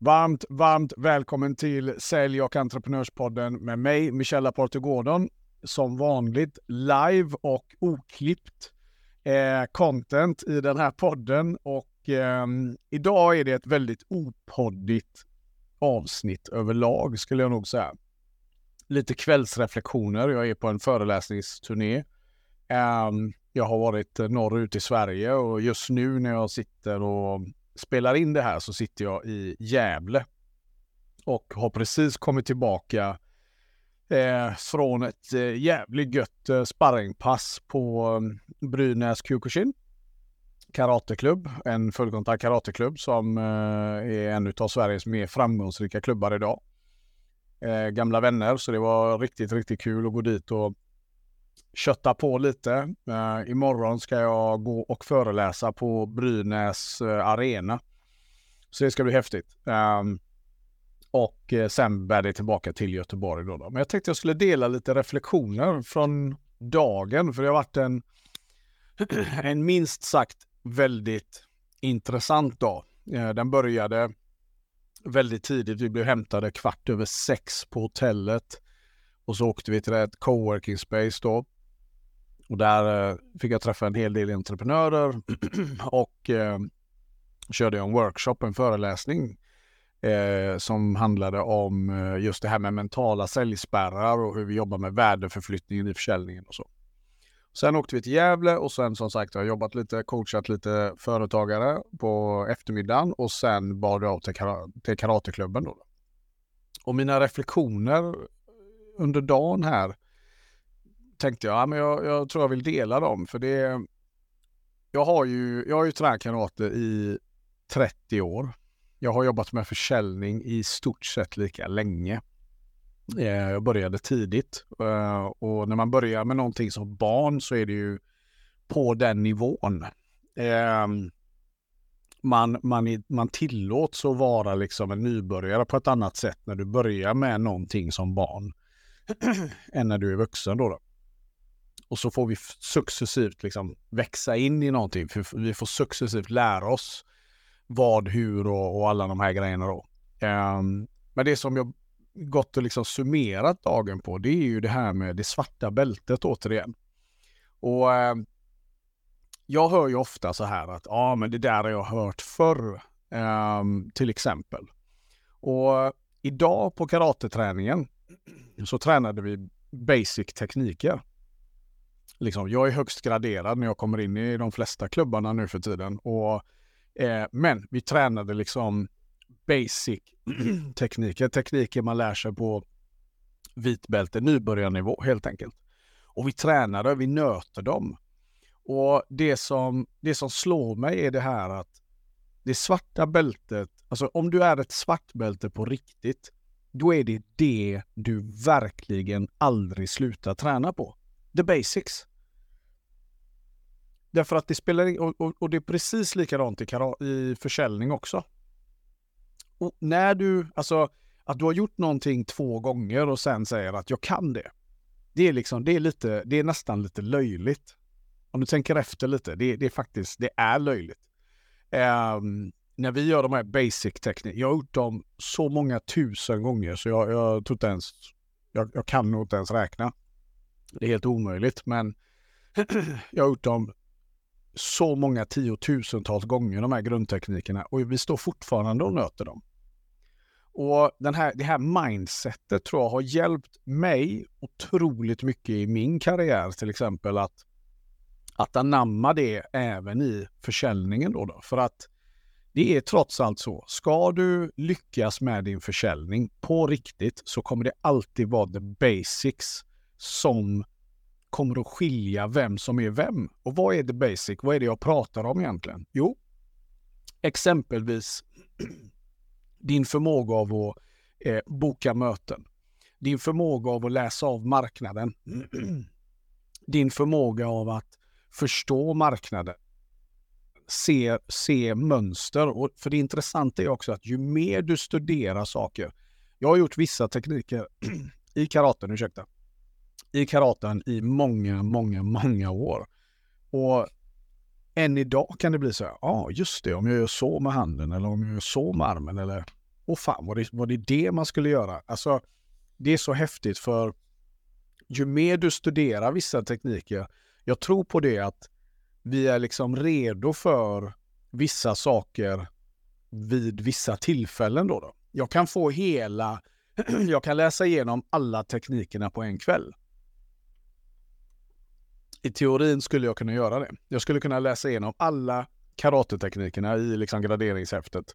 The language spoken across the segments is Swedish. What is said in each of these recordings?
Varmt, varmt välkommen till Sälj och entreprenörspodden med mig, Michella Porter Gordon. Som vanligt live och oklippt eh, content i den här podden. Och eh, idag är det ett väldigt opoddigt avsnitt överlag skulle jag nog säga. Lite kvällsreflektioner. Jag är på en föreläsningsturné. Eh, jag har varit norrut i Sverige och just nu när jag sitter och spelar in det här så sitter jag i Gävle och har precis kommit tillbaka eh, från ett eh, jävligt gött eh, sparringpass på eh, Brynäs Kyokushin karateklubb, en fullkontakt karateklubb som eh, är en av Sveriges mer framgångsrika klubbar idag. Eh, gamla vänner, så det var riktigt, riktigt kul att gå dit och kötta på lite. Uh, imorgon ska jag gå och föreläsa på Brynäs uh, arena. Så det ska bli häftigt. Um, och uh, sen bär det tillbaka till Göteborg då, då, Men jag tänkte jag skulle dela lite reflektioner från dagen. För det har varit en, en minst sagt väldigt intressant dag. den började väldigt tidigt. Vi blev hämtade kvart över sex på hotellet. Och så åkte vi till ett coworking space då. Och där eh, fick jag träffa en hel del entreprenörer och eh, körde en workshop, en föreläsning eh, som handlade om eh, just det här med mentala säljspärrar och hur vi jobbar med värdeförflyttningen i försäljningen och så. Sen åkte vi till Gävle och sen som sagt har jag jobbat lite, coachat lite företagare på eftermiddagen och sen bad jag av till, kara till karateklubben. Då. Och mina reflektioner under dagen här tänkte jag, ja, men jag, jag tror jag vill dela dem för det jag har ju, jag har ju tränat i 30 år. Jag har jobbat med försäljning i stort sett lika länge. Eh, jag började tidigt eh, och när man börjar med någonting som barn så är det ju på den nivån. Ehm, man, man, man tillåts att vara liksom en nybörjare på ett annat sätt när du börjar med någonting som barn än när du är vuxen. Då, då. Och så får vi successivt liksom växa in i någonting. För vi får successivt lära oss vad, hur och, och alla de här grejerna då. Um, men det som jag gått och liksom summerat dagen på, det är ju det här med det svarta bältet återigen. Och um, jag hör ju ofta så här att ja, ah, men det där har jag hört förr, um, till exempel. Och idag på karateträningen så tränade vi basic tekniker liksom, jag är högst graderad när jag kommer in i de flesta klubbarna nu för tiden. Och, eh, men vi tränade liksom basic tekniker, tekniker man lär sig på vitbälte, nybörjarnivå helt enkelt. Och vi tränade, vi nöter dem. Och det som, det som slår mig är det här att det svarta bältet, alltså om du är ett svart bälte på riktigt, då är det det du verkligen aldrig slutar träna på. The basics. Därför att det spelar och, och, och det är precis likadant i, i försäljning också. Och när du, alltså att du har gjort någonting två gånger och sen säger att jag kan det. Det är liksom, det är lite, det är nästan lite löjligt. Om du tänker efter lite, det, det är faktiskt, det är löjligt. Um, när vi gör de här basic teknikerna, jag har gjort dem så många tusen gånger så jag, jag tror inte ens, jag, jag kan nog inte ens räkna. Det är helt omöjligt, men jag har gjort dem så många tiotusentals gånger de här grundteknikerna och vi står fortfarande och nöter dem. Och den här, det här mindsetet tror jag har hjälpt mig otroligt mycket i min karriär till exempel att, att anamma det även i försäljningen då, då. För att det är trots allt så, ska du lyckas med din försäljning på riktigt så kommer det alltid vara the basics som kommer att skilja vem som är vem. Och vad är det basic? Vad är det jag pratar om egentligen? Jo, exempelvis din förmåga av att eh, boka möten. Din förmåga av att läsa av marknaden. din förmåga av att förstå marknaden. Se, se mönster. Och för det intressanta är också att ju mer du studerar saker. Jag har gjort vissa tekniker i karaten, ursäkta i karaten i många, många, många år. Och än idag kan det bli så här, ja ah, just det, om jag gör så med handen eller om jag gör så med armen eller och fan var det, var det det man skulle göra? Alltså, det är så häftigt för ju mer du studerar vissa tekniker, jag tror på det att vi är liksom redo för vissa saker vid vissa tillfällen då. då. Jag kan få hela, jag kan läsa igenom alla teknikerna på en kväll. I teorin skulle jag kunna göra det. Jag skulle kunna läsa igenom alla karateteknikerna i liksom graderingshäftet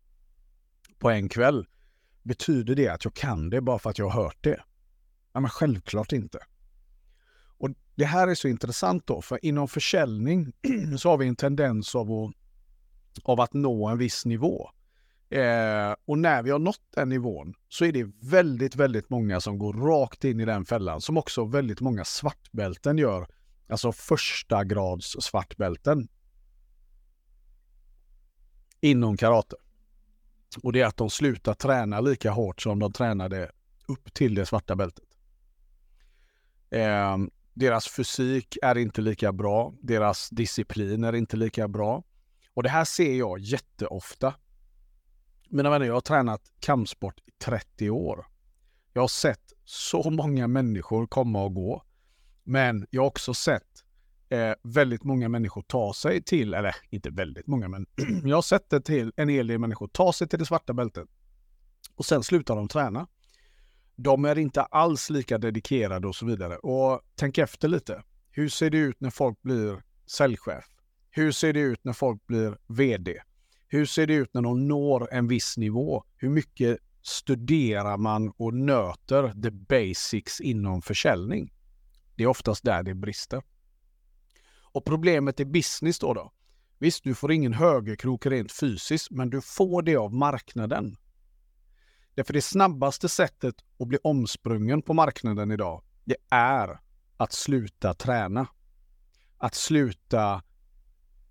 på en kväll. Betyder det att jag kan det bara för att jag har hört det? Ja, men självklart inte. Och Det här är så intressant då, för inom försäljning så har vi en tendens av att, av att nå en viss nivå. Eh, och när vi har nått den nivån så är det väldigt, väldigt många som går rakt in i den fällan, som också väldigt många svartbälten gör. Alltså första grads svartbälten. Inom karate. Och det är att de slutar träna lika hårt som de tränade upp till det svarta bältet. Eh, deras fysik är inte lika bra. Deras disciplin är inte lika bra. Och det här ser jag jätteofta. Mina vänner, jag har tränat kampsport i 30 år. Jag har sett så många människor komma och gå. Men jag har också sett eh, väldigt många människor ta sig till, eller inte väldigt många, men jag har sett det till en hel del människor ta sig till det svarta bältet. Och sen slutar de träna. De är inte alls lika dedikerade och så vidare. Och tänk efter lite. Hur ser det ut när folk blir säljchef? Hur ser det ut när folk blir VD? Hur ser det ut när de når en viss nivå? Hur mycket studerar man och nöter the basics inom försäljning? Det är oftast där det brister. Och problemet i business då då? Visst, du får ingen högerkrok rent fysiskt, men du får det av marknaden. Därför det snabbaste sättet att bli omsprungen på marknaden idag, det är att sluta träna. Att sluta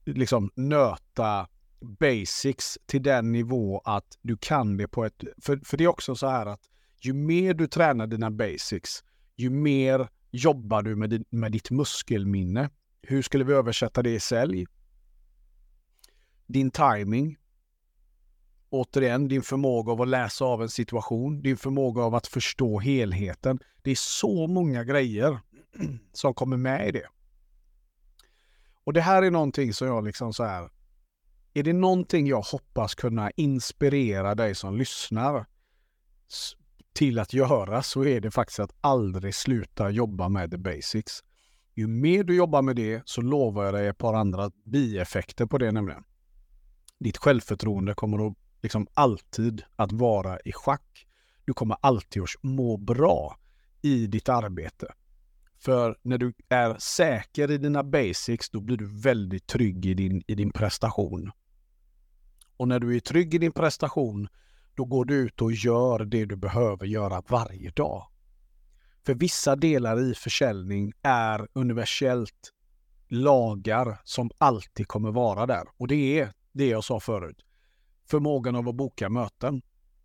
liksom nöta basics till den nivå att du kan det på ett... För, för det är också så här att ju mer du tränar dina basics, ju mer jobbar du med, din, med ditt muskelminne. Hur skulle vi översätta det i sälj? Din timing, återigen, din förmåga av att läsa av en situation, din förmåga av att förstå helheten. Det är så många grejer som kommer med i det. Och det här är någonting som jag liksom så här, är det någonting jag hoppas kunna inspirera dig som lyssnar till att göra så är det faktiskt att aldrig sluta jobba med the basics. Ju mer du jobbar med det så lovar jag dig ett par andra bieffekter på det nämligen. Ditt självförtroende kommer att liksom alltid att vara i schack. Du kommer alltid att må bra i ditt arbete. För när du är säker i dina basics, då blir du väldigt trygg i din, i din prestation. Och när du är trygg i din prestation, då går du ut och gör det du behöver göra varje dag. För vissa delar i försäljning är universellt lagar som alltid kommer vara där. Och det är det jag sa förut förmågan av att boka möten.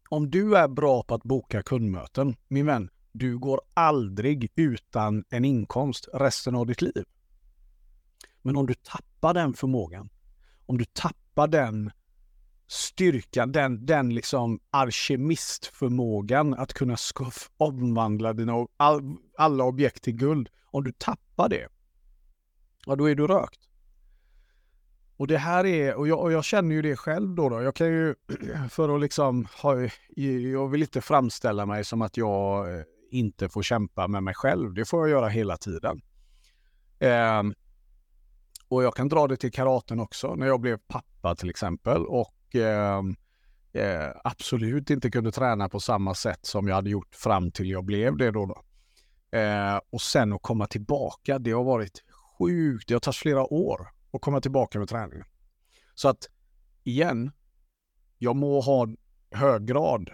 Om du är bra på att boka kundmöten, min vän, du går aldrig utan en inkomst resten av ditt liv. Men om du tappar den förmågan, om du tappar den styrkan, den, den liksom alkemistförmågan att kunna omvandla dina, all, alla objekt till guld. Om du tappar det, ja då är du rökt. Och det här är, och jag, och jag, känner ju det själv då, då. Jag kan ju, för att liksom ha, jag vill inte framställa mig som att jag eh, inte får kämpa med mig själv. Det får jag göra hela tiden. Eh, och jag kan dra det till karaten också, när jag blev pappa till exempel och Ehm, eh, absolut inte kunde träna på samma sätt som jag hade gjort fram till jag blev det då. då. Eh, och sen att komma tillbaka, det har varit sjukt. Det har tagit flera år att komma tillbaka med träningen. Så att igen, jag må ha hög grad.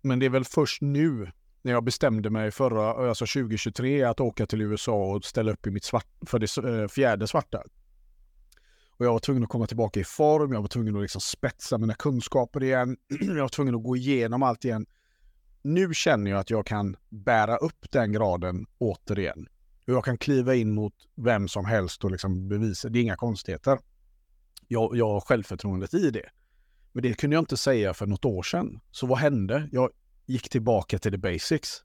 Men det är väl först nu när jag bestämde mig förra, alltså 2023, att åka till USA och ställa upp i mitt svart, för det eh, fjärde svarta. Och jag var tvungen att komma tillbaka i form, jag var tvungen att liksom spetsa mina kunskaper igen. jag var tvungen att gå igenom allt igen. Nu känner jag att jag kan bära upp den graden återigen. Och jag kan kliva in mot vem som helst och liksom bevisa. Det är inga konstigheter. Jag, jag har självförtroendet i det. Men det kunde jag inte säga för något år sedan. Så vad hände? Jag gick tillbaka till the basics.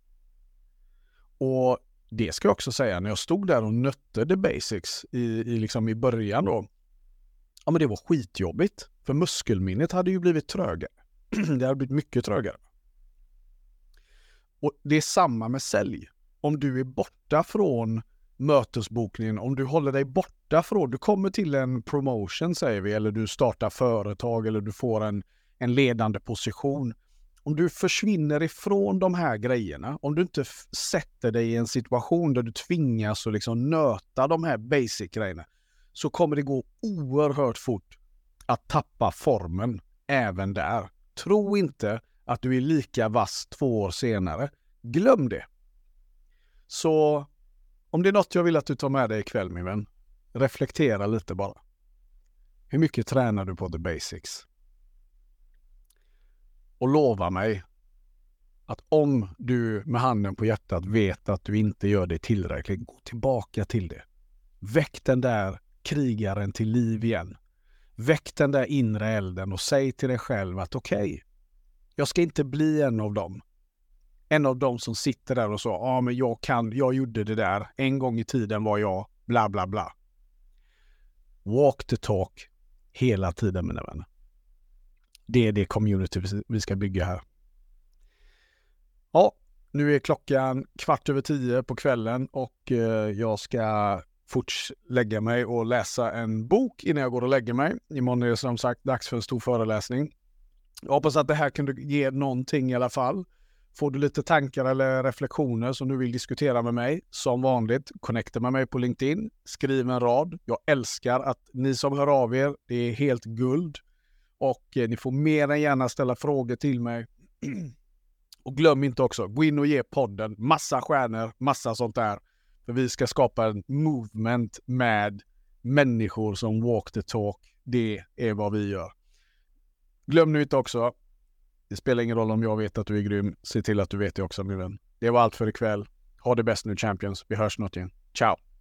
Och det ska jag också säga, när jag stod där och nötte the basics i, i, liksom i början då. Ja men det var skitjobbigt. För muskelminnet hade ju blivit trögare. det hade blivit mycket trögare. Och det är samma med sälj. Om du är borta från mötesbokningen, om du håller dig borta från, du kommer till en promotion säger vi, eller du startar företag eller du får en, en ledande position. Om du försvinner ifrån de här grejerna, om du inte sätter dig i en situation där du tvingas att liksom nöta de här basic-grejerna, så kommer det gå oerhört fort att tappa formen även där. Tro inte att du är lika vass två år senare. Glöm det. Så om det är något jag vill att du tar med dig ikväll min vän, reflektera lite bara. Hur mycket tränar du på the basics? Och lova mig att om du med handen på hjärtat vet att du inte gör det tillräckligt, gå tillbaka till det. Väck den där krigaren till liv igen. Väck den där inre elden och säg till dig själv att okej, okay, jag ska inte bli en av dem. En av dem som sitter där och så, ja ah, men jag kan, jag gjorde det där, en gång i tiden var jag, bla bla bla. Walk the talk hela tiden mina vänner. Det är det community vi ska bygga här. Ja, nu är klockan kvart över tio på kvällen och eh, jag ska fort lägga mig och läsa en bok innan jag går och lägger mig. Imorgon är det som sagt dags för en stor föreläsning. Jag hoppas att det här kunde ge någonting i alla fall. Får du lite tankar eller reflektioner som du vill diskutera med mig, som vanligt, connecta med mig på LinkedIn. Skriv en rad. Jag älskar att ni som hör av er, det är helt guld. Och eh, ni får mer än gärna ställa frågor till mig. och glöm inte också, gå in och ge podden massa stjärnor, massa sånt där. För vi ska skapa en movement med människor som walk the talk. Det är vad vi gör. Glöm nu inte också, det spelar ingen roll om jag vet att du är grym. Se till att du vet det också min vän. Det var allt för ikväll. Ha det bäst nu Champions. Vi hörs snart igen. Ciao!